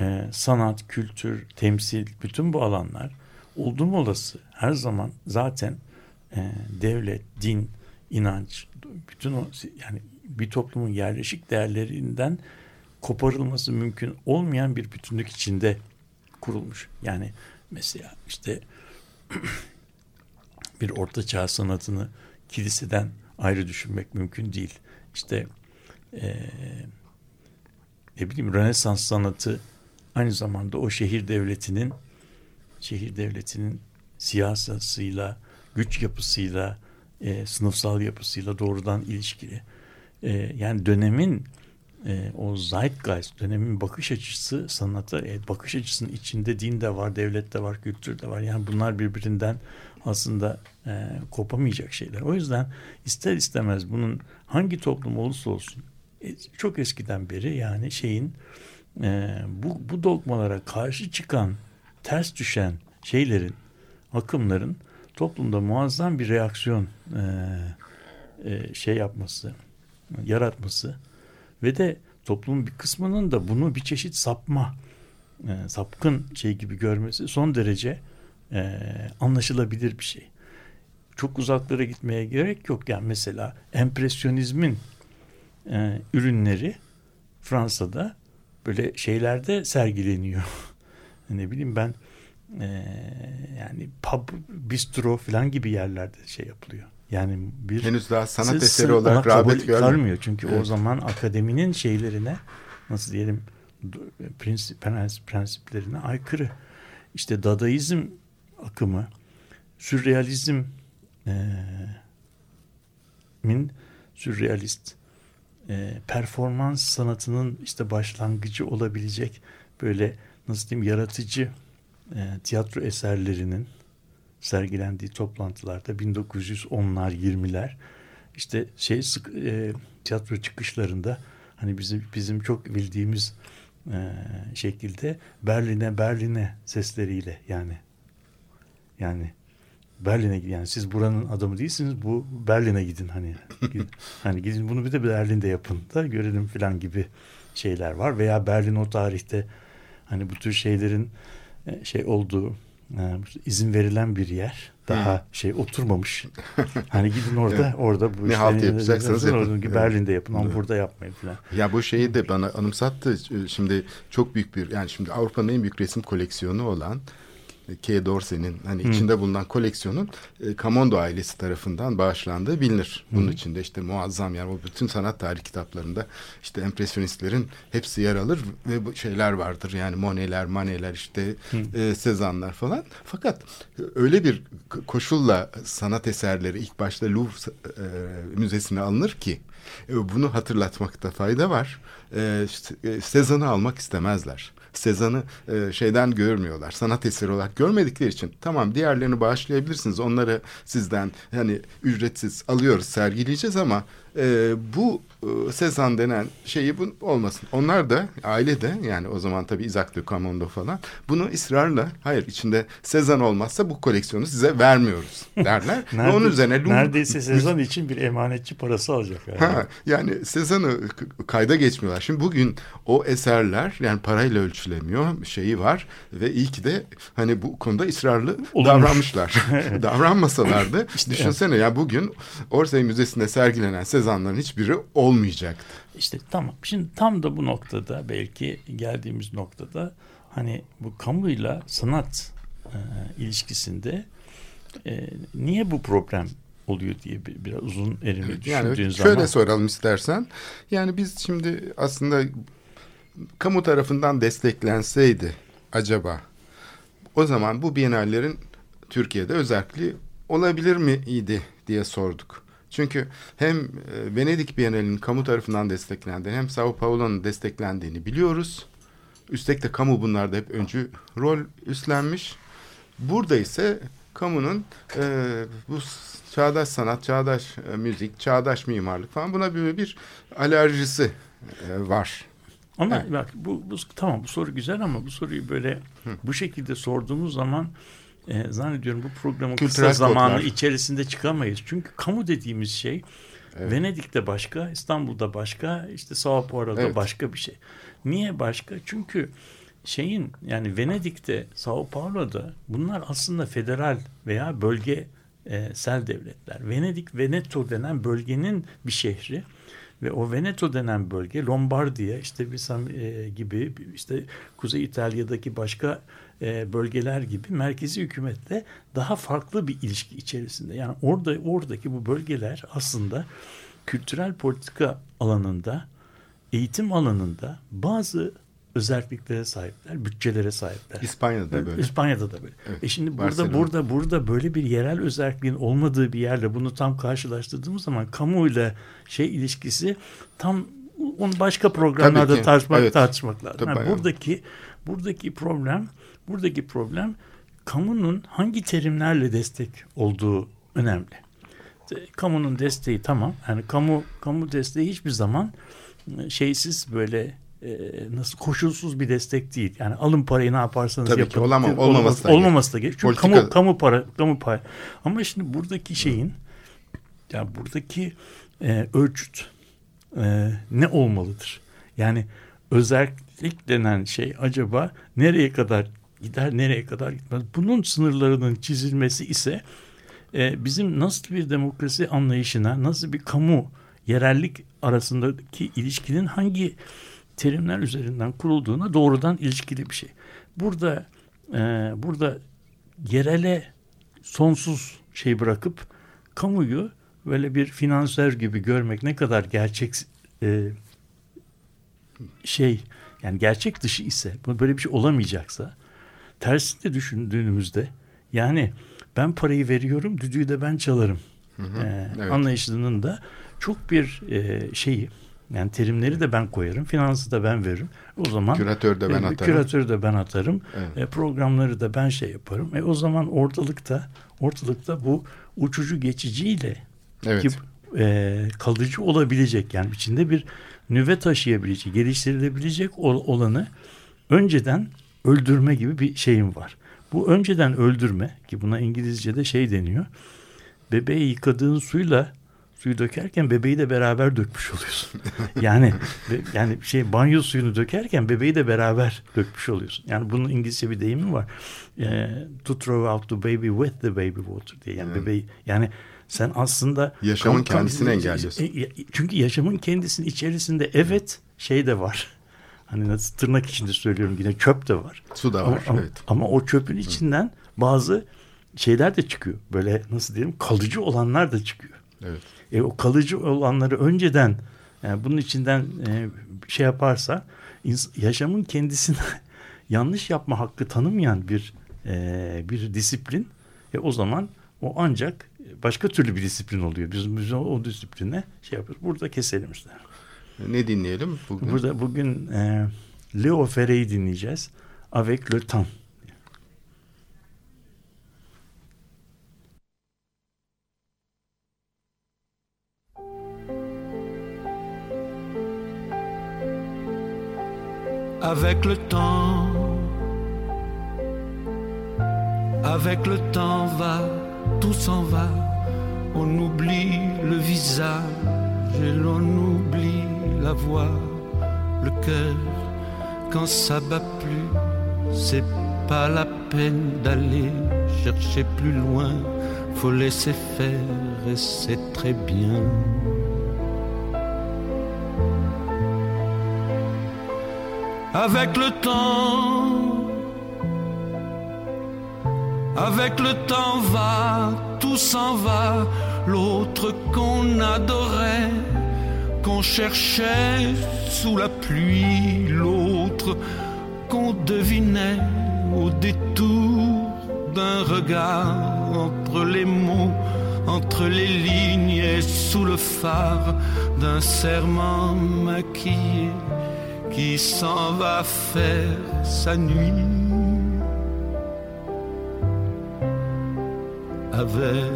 e, sanat, kültür, temsil, bütün bu alanlar oldum olası her zaman zaten e, devlet, din, inanç, bütün o yani bir toplumun yerleşik değerlerinden koparılması mümkün olmayan bir bütünlük içinde kurulmuş. Yani mesela işte bir orta çağ sanatını kiliseden ayrı düşünmek mümkün değil. İşte eee ne bileyim Rönesans sanatı aynı zamanda o şehir devletinin şehir devletinin siyasasıyla, güç yapısıyla, e, sınıfsal yapısıyla doğrudan ilişkili. E, yani dönemin e, o zeitgeist, dönemin bakış açısı sanata, e, bakış açısının içinde din de var, devlet de var, kültür de var. Yani bunlar birbirinden aslında e, kopamayacak şeyler. O yüzden ister istemez bunun hangi toplum olursa olsun e, çok eskiden beri yani şeyin e, bu, bu dogmalara karşı çıkan, ters düşen şeylerin, akımların toplumda muazzam bir reaksiyon e, e, şey yapması, yaratması ve de toplumun bir kısmının da bunu bir çeşit sapma, e, sapkın şey gibi görmesi son derece e, anlaşılabilir bir şey. Çok uzaklara gitmeye gerek yok. Yani mesela empresyonizmin e, ürünleri Fransa'da böyle şeylerde sergileniyor. ne bileyim ben e, yani pub, bistro falan gibi yerlerde şey yapılıyor. Yani bir Henüz daha sanat eseri olarak rağbet görmüyor. Çünkü o Evet. zaman akademinin şeylerine nasıl diyelim prensip, prensiplerine aykırı. İşte Dadaizm akımı, sürrealizm e, min sürrealist e, performans sanatının işte başlangıcı olabilecek böyle nasıl diyeyim yaratıcı e, tiyatro eserlerinin sergilendiği toplantılarda 1910'lar 20'ler işte şey sık, e, tiyatro çıkışlarında hani bizim bizim çok bildiğimiz e, şekilde Berlin'e Berlin'e sesleriyle yani yani Berlin'e. Yani siz buranın adamı değilsiniz. Bu Berlin'e gidin hani. Gidin. hani gidin bunu bir de Berlin'de yapın da görelim falan gibi şeyler var. Veya Berlin o tarihte hani bu tür şeylerin e, şey olduğu izin verilen bir yer. Daha şey oturmamış. Hani gidin orada orada bu Ne halt yapacaksanız yapın. orada Berlin'de yapın ama burada yapmayın falan. Ya bu şeyi de bana anımsattı. Şimdi çok büyük bir yani şimdi Avrupa'nın en büyük resim koleksiyonu olan K. Dorsey'nin hani Hı. içinde bulunan koleksiyonun e, Camondo ailesi tarafından bağışlandığı bilinir. Bunun Hı. içinde işte muazzam yani o bütün sanat tarihi kitaplarında işte empresyonistlerin hepsi yer alır ve bu şeyler vardır. Yani Monet'ler, Manet'ler işte e, Cezanne'lar falan. Fakat öyle bir koşulla sanat eserleri ilk başta Louvre e, müzesine alınır ki e, bunu hatırlatmakta fayda var. E, işte, e, Cezanne'ı almak istemezler. Sezan'ı e, şeyden görmüyorlar. Sanat eseri olarak görmedikleri için tamam diğerlerini bağışlayabilirsiniz. Onları sizden yani ücretsiz alıyoruz, sergileyeceğiz ama e, bu e, Sezan denen şeyi bu olmasın. Onlar da ailede yani o zaman tabii Isaac de Camondo falan bunu ısrarla hayır içinde Sezan olmazsa bu koleksiyonu size vermiyoruz derler. Ve onun üzerine neredeyse sezon için bir emanetçi parası alacak. Yani. Ha, yani Sezan'ı kayda geçmiyorlar. Şimdi bugün o eserler yani parayla ölçülemiyor şeyi var ve iyi ki de hani bu konuda ısrarlı Olmuş. davranmışlar. Davranmasalardı İşte, düşünsene ya bugün Orsay Müzesi'nde sergilenen Sezan'ların hiçbiri olmayacaktı. İşte tamam. Şimdi tam da bu noktada belki geldiğimiz noktada hani bu kamuyla sanat e, ilişkisinde e, niye bu problem oluyor diye bir, biraz uzun erini düşündüğün Yani şöyle zaman. soralım istersen. Yani biz şimdi aslında kamu tarafından desteklenseydi acaba o zaman bu bienallerin Türkiye'de özelliği olabilir miydi diye sorduk. Çünkü hem e, Venedik Bienalinin kamu tarafından desteklendiğini hem Sao Paulo'nun desteklendiğini biliyoruz. Üstelik de kamu bunlarda hep öncü rol üstlenmiş. Burada ise kamunun e, bu çağdaş sanat, çağdaş e, müzik, çağdaş mimarlık falan buna böyle bir alerjisi e, var. Ama Evet. bak bu, bu tamam bu soru güzel ama bu soruyu böyle bu şekilde sorduğumuz zaman e, zannediyorum bu programın Kültürel kısa zamanı kodlar. içerisinde çıkamayız. Çünkü kamu dediğimiz şey Evet. Venedik'te başka, İstanbul'da başka, işte Sao Paulo'da Evet. başka bir şey. Niye başka? Çünkü şeyin yani Venedik'te, Sao Paulo'da bunlar aslında federal veya bölgesel devletler. Venedik, Veneto denen bölgenin bir şehri ve o Veneto denen bölge Lombardiya işte bir e, gibi işte Kuzey İtalya'daki başka e, bölgeler gibi merkezi hükümetle daha farklı bir ilişki içerisinde. Yani orada oradaki bu bölgeler aslında kültürel politika alanında, eğitim alanında bazı özelliklere sahipler, bütçelere sahipler. İspanya'da böyle. İspanya'da da böyle. Evet, E şimdi burada Barcelona. burada burada böyle bir yerel özelliğin olmadığı bir yerle bunu tam karşılaştırdığımız zaman kamuyla şey ilişkisi tam onu başka programlarda Tabii ki, tartışmak evet. tartışmak lazım. Tabii, bayağı. buradaki buradaki problem buradaki problem kamunun hangi terimlerle destek olduğu önemli. Kamunun desteği tamam. Yani kamu kamu desteği hiçbir zaman e, şeysiz böyle e, nasıl koşulsuz bir destek değil. Yani alın parayı ne yaparsanız Tabii yapın. ki olama- Olmaz- olmaması da olmaması da gerekiyor. Çünkü kamu kamu para kamu para. Ama şimdi buradaki şeyin ya buradaki e, ölçüt e, ne olmalıdır? Yani özellik denen şey acaba nereye kadar gider, nereye kadar gitmez? Bunun sınırlarının çizilmesi ise e, bizim nasıl bir demokrasi anlayışına, nasıl bir kamu yerellik arasındaki ilişkinin hangi terimler üzerinden kurulduğuna doğrudan ilişkili bir şey. Burada e, burada yerele sonsuz şey bırakıp kamuyu böyle bir finansör gibi görmek ne kadar gerçek e, şey yani gerçek dışı ise bu böyle bir şey olamayacaksa tersinde düşündüğümüzde yani ben parayı veriyorum düdüğü de ben çalarım e, evet. anlayışının da çok bir e, şeyi yani terimleri de ben koyarım finansı da ben veririm o zaman Küratör de ben e, atarım. küratörü de ben atarım Evet. e, programları da ben şey yaparım e, o zaman ortalıkta ortalıkta bu uçucu geçiciyle Evet. ki e, kalıcı olabilecek yani içinde bir nüve taşıyabilecek, geliştirilebilecek ol- olanı önceden öldürme gibi bir şeyim var. Bu önceden öldürme ki buna İngilizce'de şey deniyor. Bebeği yıkadığın suyla suyu dökerken bebeği de beraber dökmüş oluyorsun. yani yani şey banyo suyunu dökerken bebeği de beraber dökmüş oluyorsun. Yani bunun İngilizce bir deyimi var. E, to throw out the baby with the baby water diye. Yani evet. bebeği yani sen aslında yaşamın kendisini engelliyorsun. E, çünkü yaşamın kendisinin içerisinde evet şey de var. Hani nasıl tırnak içinde söylüyorum yine çöp de var. Su da var ama, evet. Ama, o çöpün içinden bazı şeyler de çıkıyor. Böyle nasıl diyelim kalıcı olanlar da çıkıyor. Evet. E, o kalıcı olanları önceden yani bunun içinden e, şey yaparsa yaşamın kendisine yanlış yapma hakkı tanımayan bir e, bir disiplin e, o zaman o ancak başka türlü bir disiplin oluyor. Biz, biz o, o disipline şey yapıyoruz. Burada keselim işte. Ne dinleyelim bugün? Burada bugün e, Leo Ferre'yi dinleyeceğiz. Avec le temps. Avec le temps, avec le temps va, s'en va, on oublie le visage et l'on oublie la voix, le cœur, quand ça bat plus, c'est pas la peine d'aller chercher plus loin, faut laisser faire et c'est très bien. Avec le temps, avec le temps va, tout s'en va, l'autre qu'on adorait qu'on cherchait sous la pluie, l'autre qu'on devinait au détour d'un regard entre les mots, entre les lignes et sous le phare d'un serment maquillé qui s'en va faire sa nuit avec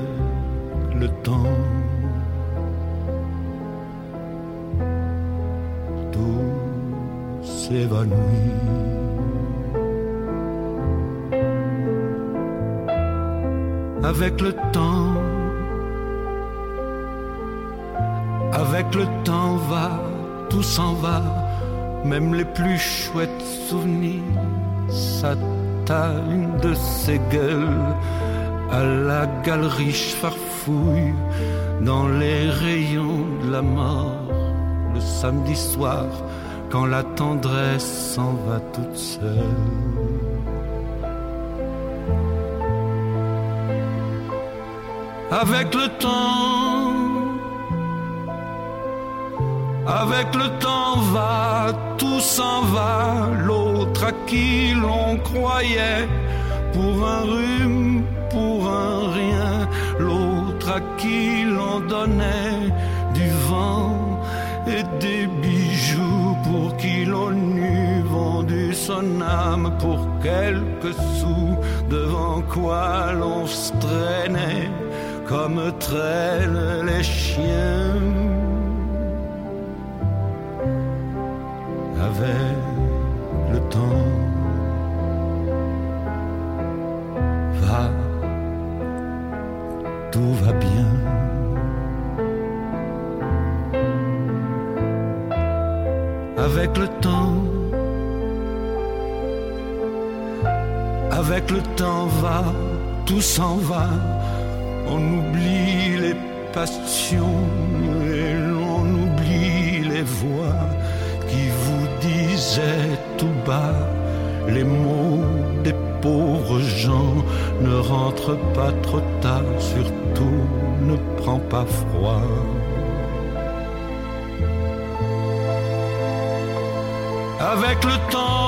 le temps. Avec le temps, avec le temps va, tout s'en va, même les plus chouettes souvenirs s'atteignent de ses gueules à la galerie farfouille dans les rayons de la mort le samedi soir quand la tendresse s'en va toute seule. Avec le temps, avec le temps va, tout s'en va, l'autre à qui l'on croyait pour un rhume, à qui l'on donnait du vent et des bijoux pour qui l'on eût vendu son âme pour quelques sous, devant quoi l'on se traînait comme traînent les chiens. Avec le temps, tout va bien. avec le temps. Avec le temps va, tout s'en va, on oublie les passions et l'on oublie les voix qui vous disaient tout bas les mots pauvres gens. Ne rentre pas trop tard, surtout ne prends pas froid. avec le temps.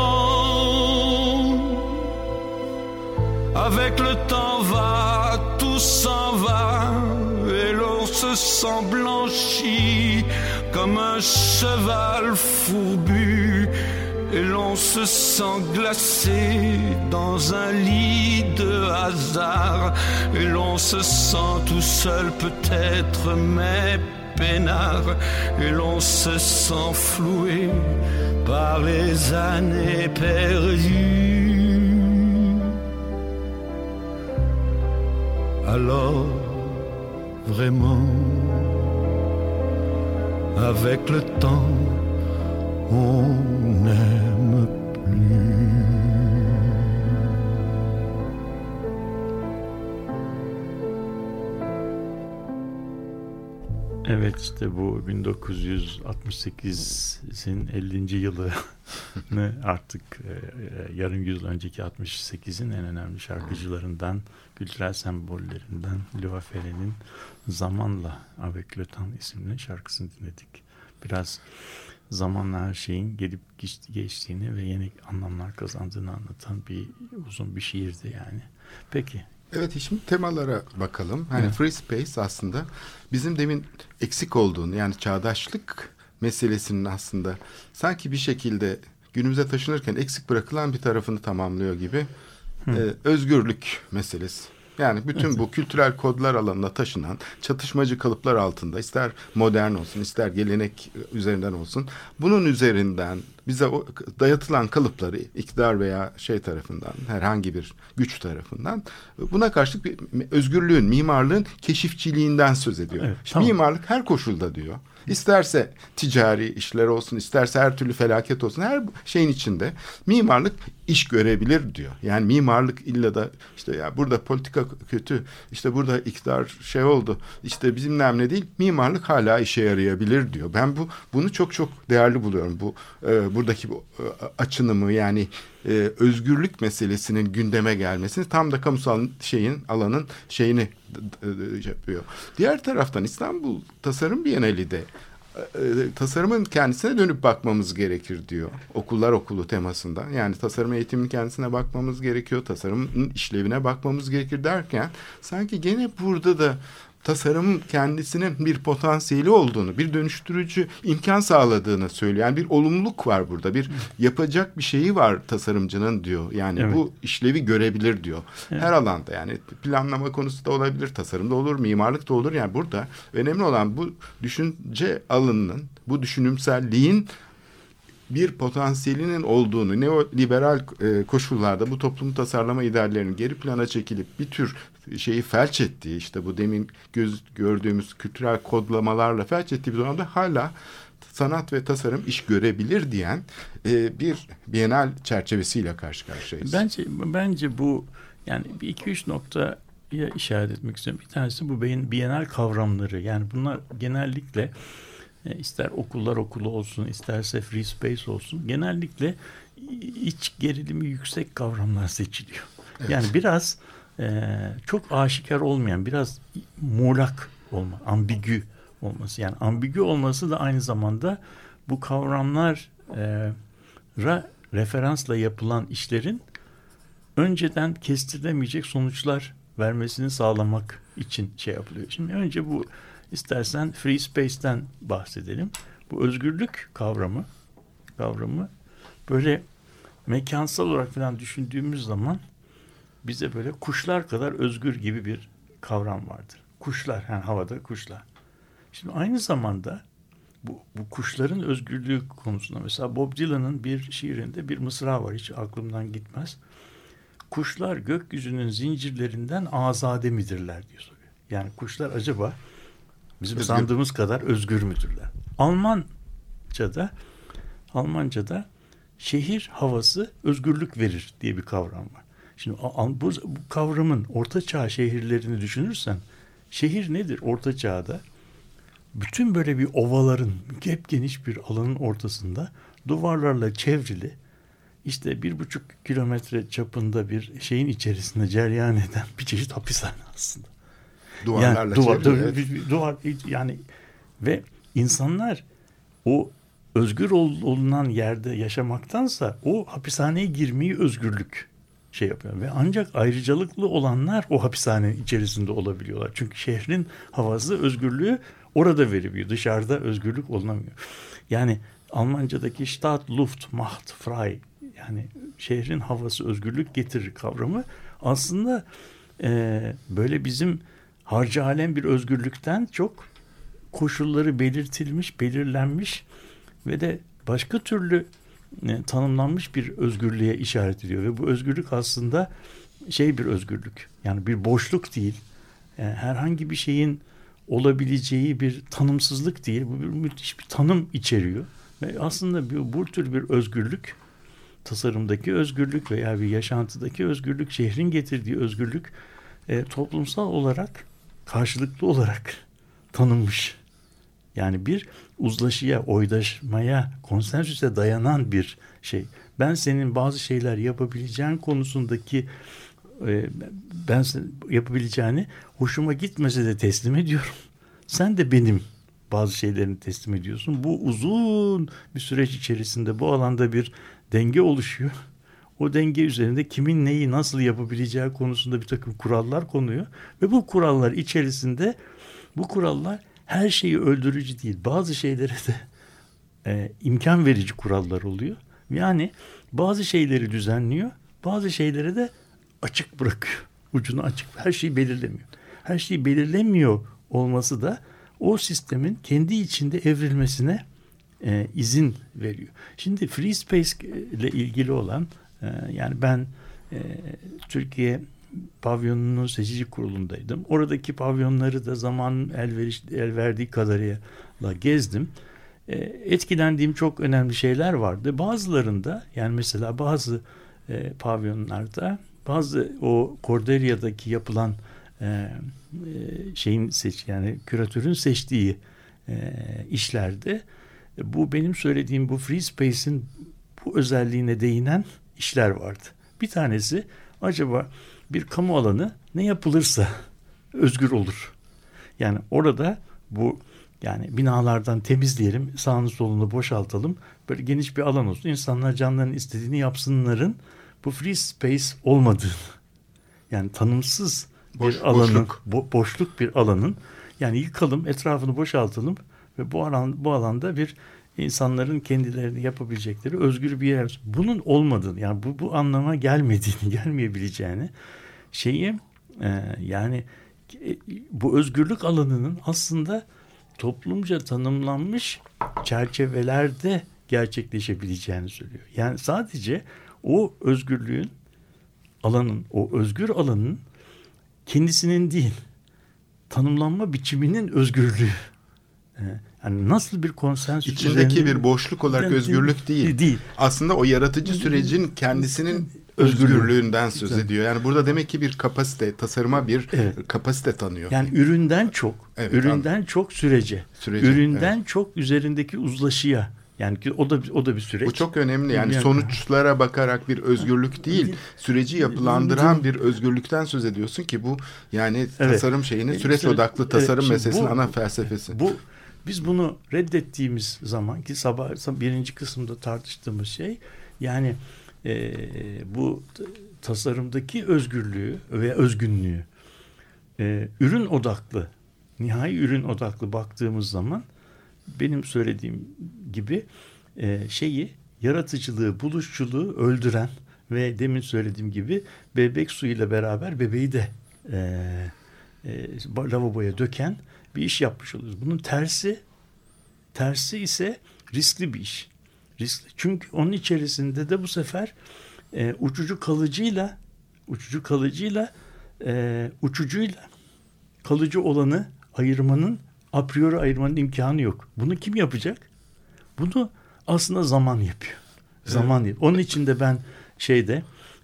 Avec le temps va, tout s'en va, et l'on se sent blanchi comme un cheval fourbu, et l'on se sent glacé dans un lit de hasard, et l'on se sent tout seul peut-être, mais peinard, et l'on se sent floué par les années perdues. alors vraiment, avec le temps, on n'aime plus. Evet işte bu 1968'in 50. yılını artık e, e, yarım yüzyıl önceki 68'in en önemli şarkıcılarından, kültürel sembollerinden Lua Ferre'nin Zamanla Avec Le Temps isimli şarkısını dinledik. Biraz zamanla her şeyin gelip geçtiğini ve yeni anlamlar kazandığını anlatan bir uzun bir şiirdi yani. Peki Evet şimdi temalara bakalım. Hani evet. free space aslında bizim demin eksik olduğunu yani çağdaşlık meselesinin aslında sanki bir şekilde günümüze taşınırken eksik bırakılan bir tarafını tamamlıyor gibi. Ee, özgürlük meselesi. Yani bütün bu kültürel kodlar alanına taşınan çatışmacı kalıplar altında ister modern olsun ister gelenek üzerinden olsun bunun üzerinden bize o dayatılan kalıpları iktidar veya şey tarafından herhangi bir güç tarafından buna karşılık bir özgürlüğün, mimarlığın keşifçiliğinden söz ediyor. Evet, tamam. Mimarlık her koşulda diyor. İsterse ticari işler olsun, isterse her türlü felaket olsun, her şeyin içinde mimarlık iş görebilir diyor. Yani mimarlık illa da işte ya burada politika kötü, işte burada iktidar şey oldu, işte bizim ne değil, mimarlık hala işe yarayabilir diyor. Ben bu bunu çok çok değerli buluyorum. Bu e, buradaki bu e, açınımı yani e, özgürlük meselesinin gündeme gelmesini tam da kamusal şeyin alanın şeyini şey yapıyor. Diğer taraftan İstanbul Tasarım Bienali de e, tasarımın kendisine dönüp bakmamız gerekir diyor. Okullar okulu temasında. Yani tasarım eğitiminin kendisine bakmamız gerekiyor. Tasarımın işlevine bakmamız gerekir derken sanki gene burada da tasarım kendisinin bir potansiyeli olduğunu, bir dönüştürücü imkan sağladığını söylüyor. Yani bir olumluluk var burada. Bir yapacak bir şeyi var tasarımcının diyor. Yani evet. bu işlevi görebilir diyor. Evet. Her alanda yani planlama konusu da olabilir, tasarımda olur, mimarlık da olur. Yani burada önemli olan bu düşünce alanının, bu düşünümselliğin bir potansiyelinin olduğunu neoliberal e, koşullarda bu toplum tasarlama ideallerinin geri plana çekilip bir tür şeyi felç ettiği işte bu demin göz, gördüğümüz kültürel kodlamalarla felç ettiği bir dönemde hala sanat ve tasarım iş görebilir diyen e, bir bienal çerçevesiyle karşı karşıyayız. Bence bence bu yani bir iki üç noktaya işaret etmek istiyorum. Bir tanesi bu beyin bienal kavramları. Yani bunlar genellikle e, ister okullar okulu olsun, isterse free space olsun genellikle iç gerilimi yüksek kavramlar seçiliyor. Evet. Yani biraz e, çok aşikar olmayan, biraz muğlak olma, ambigü olması. Yani ambigü olması da aynı zamanda bu kavramlara referansla yapılan işlerin önceden kestirilemeyecek sonuçlar vermesini sağlamak için şey yapılıyor. Şimdi önce bu istersen free space'ten bahsedelim. Bu özgürlük kavramı kavramı böyle mekansal olarak falan düşündüğümüz zaman bize böyle kuşlar kadar özgür gibi bir kavram vardır. Kuşlar yani havada kuşlar. Şimdi aynı zamanda bu, bu kuşların özgürlüğü konusunda mesela Bob Dylan'ın bir şiirinde bir mısra var hiç aklımdan gitmez. Kuşlar gökyüzünün zincirlerinden azade midirler diyor. Yani kuşlar acaba bizim özgür. sandığımız kadar özgür müdürler? Almanca'da Almanca'da şehir havası özgürlük verir diye bir kavram var. Şimdi bu, bu kavramın orta çağ şehirlerini düşünürsen şehir nedir orta çağda? Bütün böyle bir ovaların hep geniş bir alanın ortasında duvarlarla çevrili işte bir buçuk kilometre çapında bir şeyin içerisinde cereyan eden bir çeşit hapishane aslında. Duvarlarla yani, duvar, çevrili. Evet. Duvar yani ve insanlar o özgür olunan yerde yaşamaktansa o hapishaneye girmeyi özgürlük şey yapıyor. Ve ancak ayrıcalıklı olanlar o hapishane içerisinde olabiliyorlar. Çünkü şehrin havası özgürlüğü orada veriliyor. Dışarıda özgürlük olunamıyor. Yani Almanca'daki Stadt, Luft, Macht, Frei yani şehrin havası özgürlük getirir kavramı aslında e, böyle bizim harcı alem bir özgürlükten çok koşulları belirtilmiş, belirlenmiş ve de başka türlü e, tanımlanmış bir özgürlüğe işaret ediyor ve bu özgürlük aslında şey bir özgürlük yani bir boşluk değil e, herhangi bir şeyin olabileceği bir tanımsızlık değil. Bu bir müthiş bir tanım içeriyor. Ve aslında bu, bu tür bir özgürlük, tasarımdaki özgürlük veya bir yaşantıdaki özgürlük, şehrin getirdiği özgürlük e, toplumsal olarak karşılıklı olarak tanınmış. Yani bir uzlaşıya, oydaşmaya, konsensüse dayanan bir şey. Ben senin bazı şeyler yapabileceğin konusundaki e, ben yapabileceğini hoşuma gitmese de teslim ediyorum. Sen de benim bazı şeylerini teslim ediyorsun. Bu uzun bir süreç içerisinde bu alanda bir denge oluşuyor. O denge üzerinde kimin neyi nasıl yapabileceği konusunda bir takım kurallar konuyor. Ve bu kurallar içerisinde bu kurallar her şeyi öldürücü değil. Bazı şeylere de e, imkan verici kurallar oluyor. Yani bazı şeyleri düzenliyor, bazı şeyleri de açık bırakıyor. Ucunu açık. Her şeyi belirlemiyor. Her şeyi belirlemiyor olması da o sistemin kendi içinde evrilmesine e, izin veriyor. Şimdi free space ile ilgili olan e, yani ben e, Türkiye pavyonunun seçici kurulundaydım. Oradaki pavyonları da zaman el, veriş, el verdiği kadarıyla gezdim. E, etkilendiğim çok önemli şeyler vardı. Bazılarında yani mesela bazı e, pavyonlarda bazı o Cordelia'daki yapılan e, e, şeyin seç yani küratörün seçtiği e, işlerde bu benim söylediğim bu free space'in bu özelliğine değinen işler vardı. Bir tanesi acaba bir kamu alanı ne yapılırsa özgür olur. Yani orada bu yani binalardan temizleyelim, sağını solunu boşaltalım. Böyle geniş bir alan olsun. İnsanlar canlarının istediğini yapsınların bu free space olmadığını yani tanımsız bir Boş, alanın boşluk. Bo, boşluk bir alanın yani yıkalım etrafını boşaltalım ve bu alan bu alanda bir insanların kendilerini yapabilecekleri özgür bir yer. Bunun olmadığını yani bu bu anlama gelmediğini, gelmeyebileceğini şeyi e, yani e, bu özgürlük alanının aslında toplumca tanımlanmış çerçevelerde gerçekleşebileceğini söylüyor. Yani sadece o özgürlüğün alanın, o özgür alanın kendisinin değil, tanımlanma biçiminin özgürlüğü. Ee, yani nasıl bir konsensüs İçindeki üzerinde, bir boşluk olarak yani, özgürlük değil. değil. Aslında o yaratıcı sürecin kendisinin özgürlüğünden söz ediyor. Yani burada demek ki bir kapasite, tasarıma bir evet. kapasite tanıyor. Yani üründen çok, evet, üründen anladım. çok sürece, sürece üründen evet. çok üzerindeki uzlaşıya yani o da o da bir süreç. Bu çok önemli. Yani, yani sonuçlara bakarak bir özgürlük değil, süreci yapılandıran bir özgürlükten söz ediyorsun ki bu yani evet. tasarım şeyinin e, süreç odaklı tasarım evet, meselesinin ana felsefesi. Bu biz bunu reddettiğimiz zaman ki sabah birinci kısımda tartıştığımız şey yani e, bu tasarımdaki özgürlüğü ve özgünlüğü e, ürün odaklı nihai ürün odaklı baktığımız zaman benim söylediğim gibi e, şeyi yaratıcılığı, buluşçuluğu öldüren ve demin söylediğim gibi bebek suyuyla beraber bebeği de e, e, lavaboya döken bir iş yapmış oluyoruz. Bunun tersi tersi ise riskli bir iş. Riskli. Çünkü onun içerisinde de bu sefer e, uçucu kalıcıyla uçucu kalıcıyla e, uçucuyla kalıcı olanı ayırmanın a priori ayırmanın imkanı yok. Bunu kim yapacak? Bunu aslında zaman yapıyor. Zaman evet. yapıyor. Onun için de ben şeyde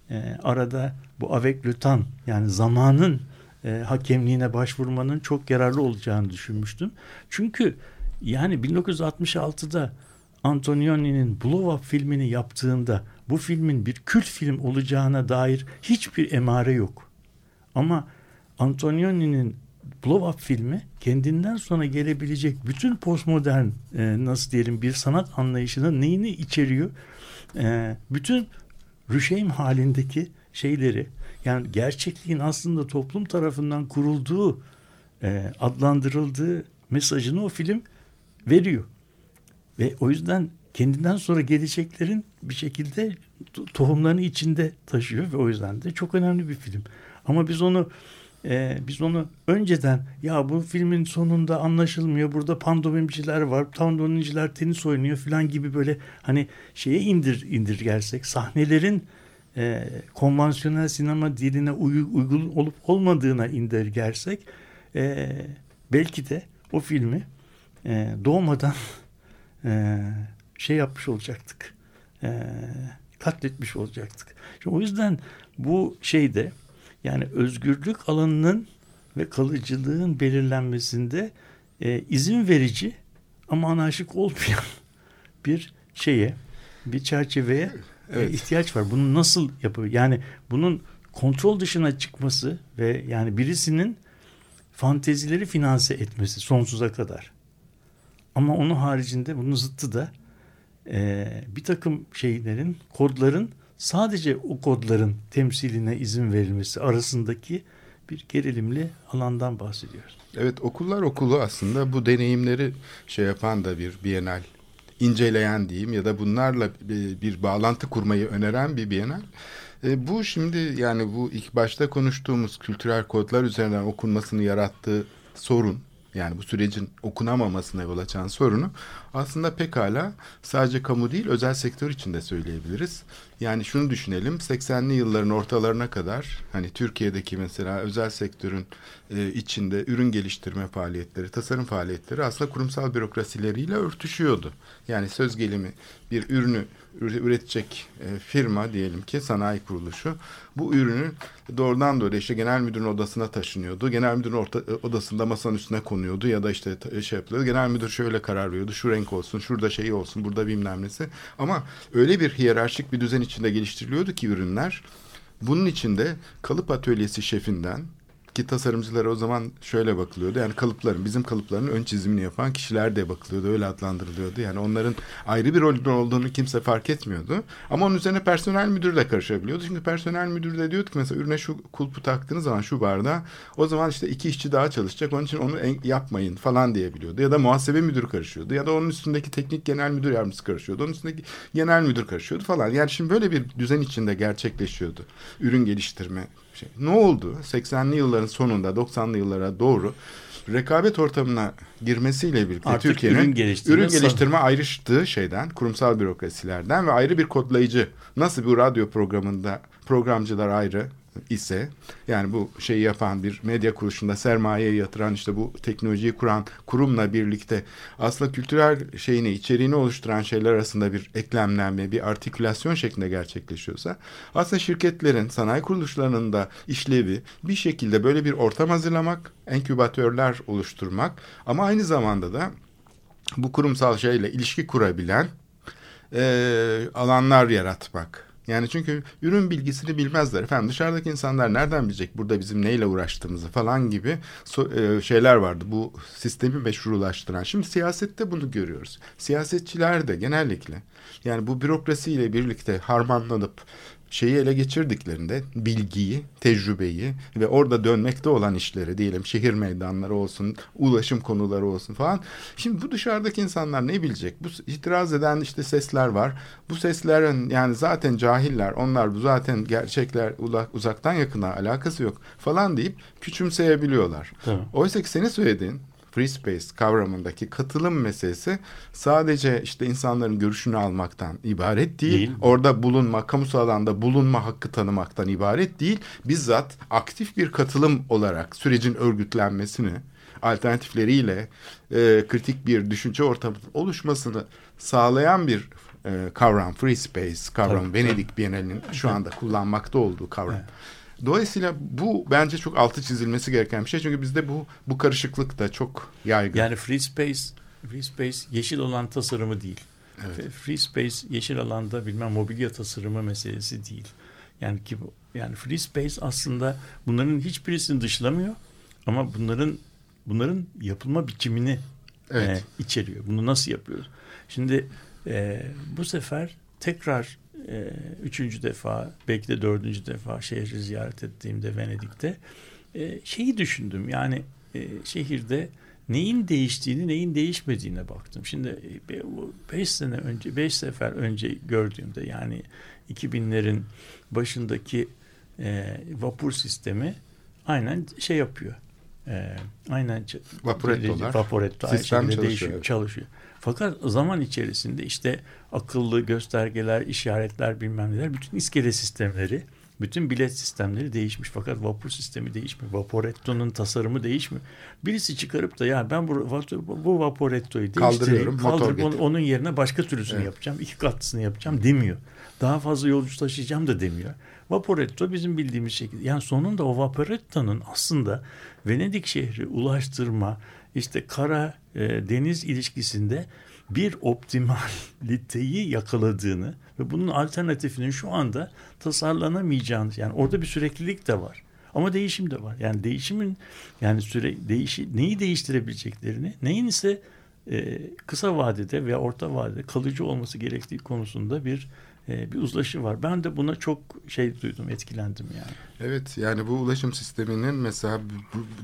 e, arada bu avec le temps yani zamanın e, hakemliğine başvurmanın çok yararlı olacağını düşünmüştüm. Çünkü yani 1966'da Antonioni'nin Blow Up filmini yaptığında bu filmin bir kült film olacağına dair hiçbir emare yok. Ama Antonioni'nin Blow Up filmi kendinden sonra gelebilecek bütün postmodern e, nasıl diyelim bir sanat anlayışının neyini içeriyor? E, bütün rüşeym halindeki şeyleri yani gerçekliğin aslında toplum tarafından kurulduğu e, adlandırıldığı mesajını o film veriyor. Ve o yüzden kendinden sonra geleceklerin bir şekilde tohumlarını içinde taşıyor ve o yüzden de çok önemli bir film. Ama biz onu e, biz onu önceden ya bu filmin sonunda anlaşılmıyor burada pandomimciler var pandomimciler tenis oynuyor falan gibi böyle hani şeye indir indir gelsek sahnelerin e, konvansiyonel sinema diline uy- uygun olup olmadığına indirgersek e, belki de o filmi e, doğmadan e, şey yapmış olacaktık. E, katletmiş olacaktık. Şimdi o yüzden bu şeyde yani özgürlük alanının ve kalıcılığın belirlenmesinde e, izin verici ama anarşik olmayan bir şeye, bir çerçeveye Evet. ihtiyaç var. Bunu nasıl yapıyor? Yani bunun kontrol dışına çıkması ve yani birisinin fantezileri finanse etmesi sonsuza kadar. Ama onun haricinde bunun zıttı da e, bir takım şeylerin, kodların sadece o kodların temsiline izin verilmesi arasındaki bir gerilimli alandan bahsediyoruz. Evet okullar okulu aslında bu deneyimleri şey yapan da bir bienal inceleyen diyeyim ya da bunlarla bir, bir bağlantı kurmayı öneren bir bienal. E, bu şimdi yani bu ilk başta konuştuğumuz kültürel kodlar üzerinden okunmasını yarattığı sorun yani bu sürecin okunamamasına yol açan sorunu aslında pekala sadece kamu değil özel sektör için de söyleyebiliriz. Yani şunu düşünelim 80'li yılların ortalarına kadar hani Türkiye'deki mesela özel sektörün e, içinde ürün geliştirme faaliyetleri, tasarım faaliyetleri aslında kurumsal bürokrasileriyle örtüşüyordu. Yani söz gelimi bir ürünü üre- üretecek e, firma diyelim ki sanayi kuruluşu bu ürünü doğrudan doğruya işte genel müdürün odasına taşınıyordu. Genel müdürün orta, e, odasında masanın üstüne konuyordu ya da işte ta- şey yapılıyordu. Genel müdür şöyle karar veriyordu. Şu renk olsun, şurada şey olsun, burada bilmem nesi. Ama öyle bir hiyerarşik bir düzen içinde geliştiriliyordu ki ürünler. Bunun içinde kalıp atölyesi şefinden ki tasarımcılara o zaman şöyle bakılıyordu. Yani kalıpların, bizim kalıpların ön çizimini yapan kişiler de bakılıyordu. Öyle adlandırılıyordu. Yani onların ayrı bir rolde olduğunu kimse fark etmiyordu. Ama onun üzerine personel müdür de karışabiliyordu. Çünkü personel müdür de diyordu ki mesela ürüne şu kulpu taktığınız zaman şu bardağa o zaman işte iki işçi daha çalışacak. Onun için onu yapmayın falan diyebiliyordu. Ya da muhasebe müdürü karışıyordu. Ya da onun üstündeki teknik genel müdür yardımcısı karışıyordu. Onun üstündeki genel müdür karışıyordu falan. Yani şimdi böyle bir düzen içinde gerçekleşiyordu. Ürün geliştirme şey. Ne oldu? 80'li yılların sonunda 90'lı yıllara doğru rekabet ortamına girmesiyle birlikte Türkiye'nin ürün geliştirme- ürün geliştirme ayrıştığı şeyden, kurumsal bürokrasilerden ve ayrı bir kodlayıcı. Nasıl bir radyo programında programcılar ayrı ise yani bu şeyi yapan bir medya kuruluşunda sermayeyi yatıran işte bu teknolojiyi kuran kurumla birlikte aslında kültürel şeyini içeriğini oluşturan şeyler arasında bir eklemlenme bir artikülasyon şeklinde gerçekleşiyorsa aslında şirketlerin sanayi kuruluşlarının da işlevi bir şekilde böyle bir ortam hazırlamak enkübatörler oluşturmak ama aynı zamanda da bu kurumsal şeyle ilişki kurabilen e, alanlar yaratmak. Yani çünkü ürün bilgisini bilmezler. Efendim dışarıdaki insanlar nereden bilecek burada bizim neyle uğraştığımızı falan gibi e, şeyler vardı. Bu sistemi meşrulaştıran. Şimdi siyasette bunu görüyoruz. Siyasetçiler de genellikle yani bu bürokrasiyle birlikte harmanlanıp şeyi ele geçirdiklerinde bilgiyi, tecrübeyi ve orada dönmekte olan işleri diyelim şehir meydanları olsun, ulaşım konuları olsun falan. Şimdi bu dışarıdaki insanlar ne bilecek? Bu itiraz eden işte sesler var. Bu seslerin yani zaten cahiller, onlar bu zaten gerçekler uzaktan yakına alakası yok falan deyip küçümseyebiliyorlar. Tabii. Oysa ki senin söylediğin free space kavramındaki katılım meselesi sadece işte insanların görüşünü almaktan ibaret değil. Değil. Orada bulunma, kamusal alanda bulunma hakkı tanımaktan ibaret değil. Bizzat aktif bir katılım olarak sürecin örgütlenmesini, alternatifleriyle e, kritik bir düşünce ortamı oluşmasını sağlayan bir e, kavram. Free space kavramı. Tabii, Venedik Bienali'nin şu anda kullanmakta olduğu kavram. Dolayısıyla bu bence çok altı çizilmesi gereken bir şey. Çünkü bizde bu bu karışıklık da çok yaygın. Yani free space, free space yeşil alan tasarımı değil. Evet. Free space yeşil alanda bilmem mobilya tasarımı meselesi değil. Yani ki yani free space aslında bunların hiçbirisini dışlamıyor ama bunların bunların yapılma biçimini Evet. e, içeriyor. Bunu nasıl yapıyoruz? Şimdi e, bu sefer tekrar e, üçüncü defa belki de dördüncü defa şehri ziyaret ettiğimde Venedik'te e, şeyi düşündüm. Yani e, şehirde neyin değiştiğini neyin değişmediğine baktım. Şimdi e, be- bu beş sene önce beş sefer önce gördüğümde yani 2000'lerin başındaki e, vapur sistemi aynen şey yapıyor. E, aynen Vaporettolar. Vaporetto aynı Sistem şekilde çalışıyor, değişiyor, evet. çalışıyor. Fakat zaman içerisinde işte akıllı göstergeler, işaretler bilmem neler bütün iskele sistemleri, bütün bilet sistemleri değişmiş. Fakat vapur sistemi değişmiyor. Vaporetto'nun tasarımı değişmiyor. Birisi çıkarıp da ya ben bu, bu Vaporetto'yu Kaldırıyorum, değiştireyim, motor kaldırıp onun yerine başka türlüsünü Evet. yapacağım, iki katlısını yapacağım demiyor. Daha fazla yolcu taşıyacağım da demiyor. Vaporetto bizim bildiğimiz şekilde. Yani sonunda o Vaporetto'nun aslında Venedik şehri ulaştırma, işte kara e, deniz ilişkisinde bir optimaliteyi yakaladığını ve bunun alternatifinin şu anda tasarlanamayacağını yani orada bir süreklilik de var. Ama değişim de var. Yani değişimin yani süre değişi neyi değiştirebileceklerini, neyin ise e, kısa vadede veya orta vadede kalıcı olması gerektiği konusunda bir bir uzlaşı var. Ben de buna çok şey duydum, etkilendim yani. Evet yani bu ulaşım sisteminin mesela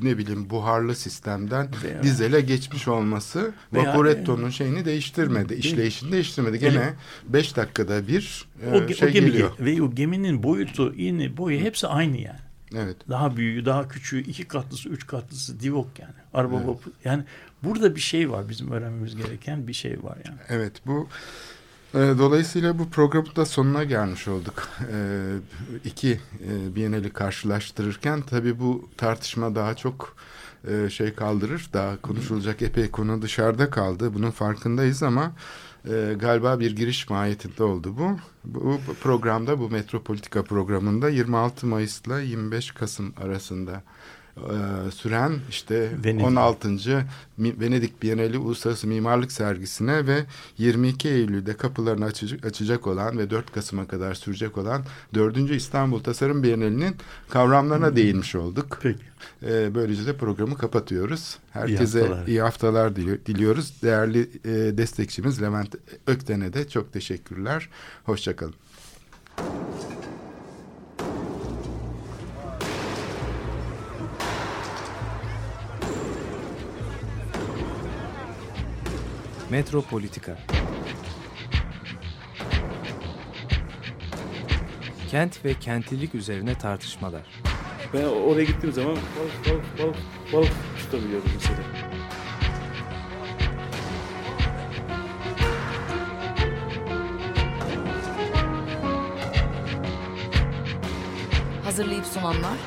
ne bileyim buharlı sistemden Veya- dizele geçmiş olması Vaporetto'nun şeyini değiştirmedi. Değil. işleyişini değiştirmedi. Gene 5 dakikada bir e, O, ge- şey o gemi geliyor. ve o geminin boyutu, ini, boyu hepsi aynı yani. Evet. Daha büyüğü, daha küçüğü, iki katlısı, üç katlısı divok yani. Araba Evet. vapur. Yani burada bir şey var. Bizim öğrenmemiz gereken bir şey var yani. Evet bu e, dolayısıyla bu programın da sonuna gelmiş olduk. E, iki e, Biennale'i karşılaştırırken tabii bu tartışma daha çok e, şey kaldırır. Daha konuşulacak epey konu dışarıda kaldı. Bunun farkındayız ama e, galiba bir giriş mahiyetinde oldu. Bu bu programda bu Metropolitika programında 26 Mayıs'la 25 Kasım arasında e, süren işte Venedik. 16. Mi- Venedik Bienali Uluslararası Mimarlık Sergisi'ne ve 22 Eylül'de kapılarını açacak, açacak olan ve 4 Kasım'a kadar sürecek olan 4. İstanbul Tasarım Bienali'nin kavramlarına değinmiş olduk. Peki. E, böylece de programı kapatıyoruz. Herkese haftalar. iyi haftalar dili- diliyoruz. Değerli e, destekçimiz Levent Ökten'e de çok teşekkürler. Hoşçakalın. Metropolitika Kent ve kentlilik üzerine tartışmalar. Ben oraya gittiğim zaman balık balık balık balık tutabiliyordum mesela. Hazırlayıp sunanlar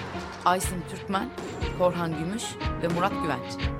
Aysin Türkmen, Korhan Gümüş ve Murat Güvenç.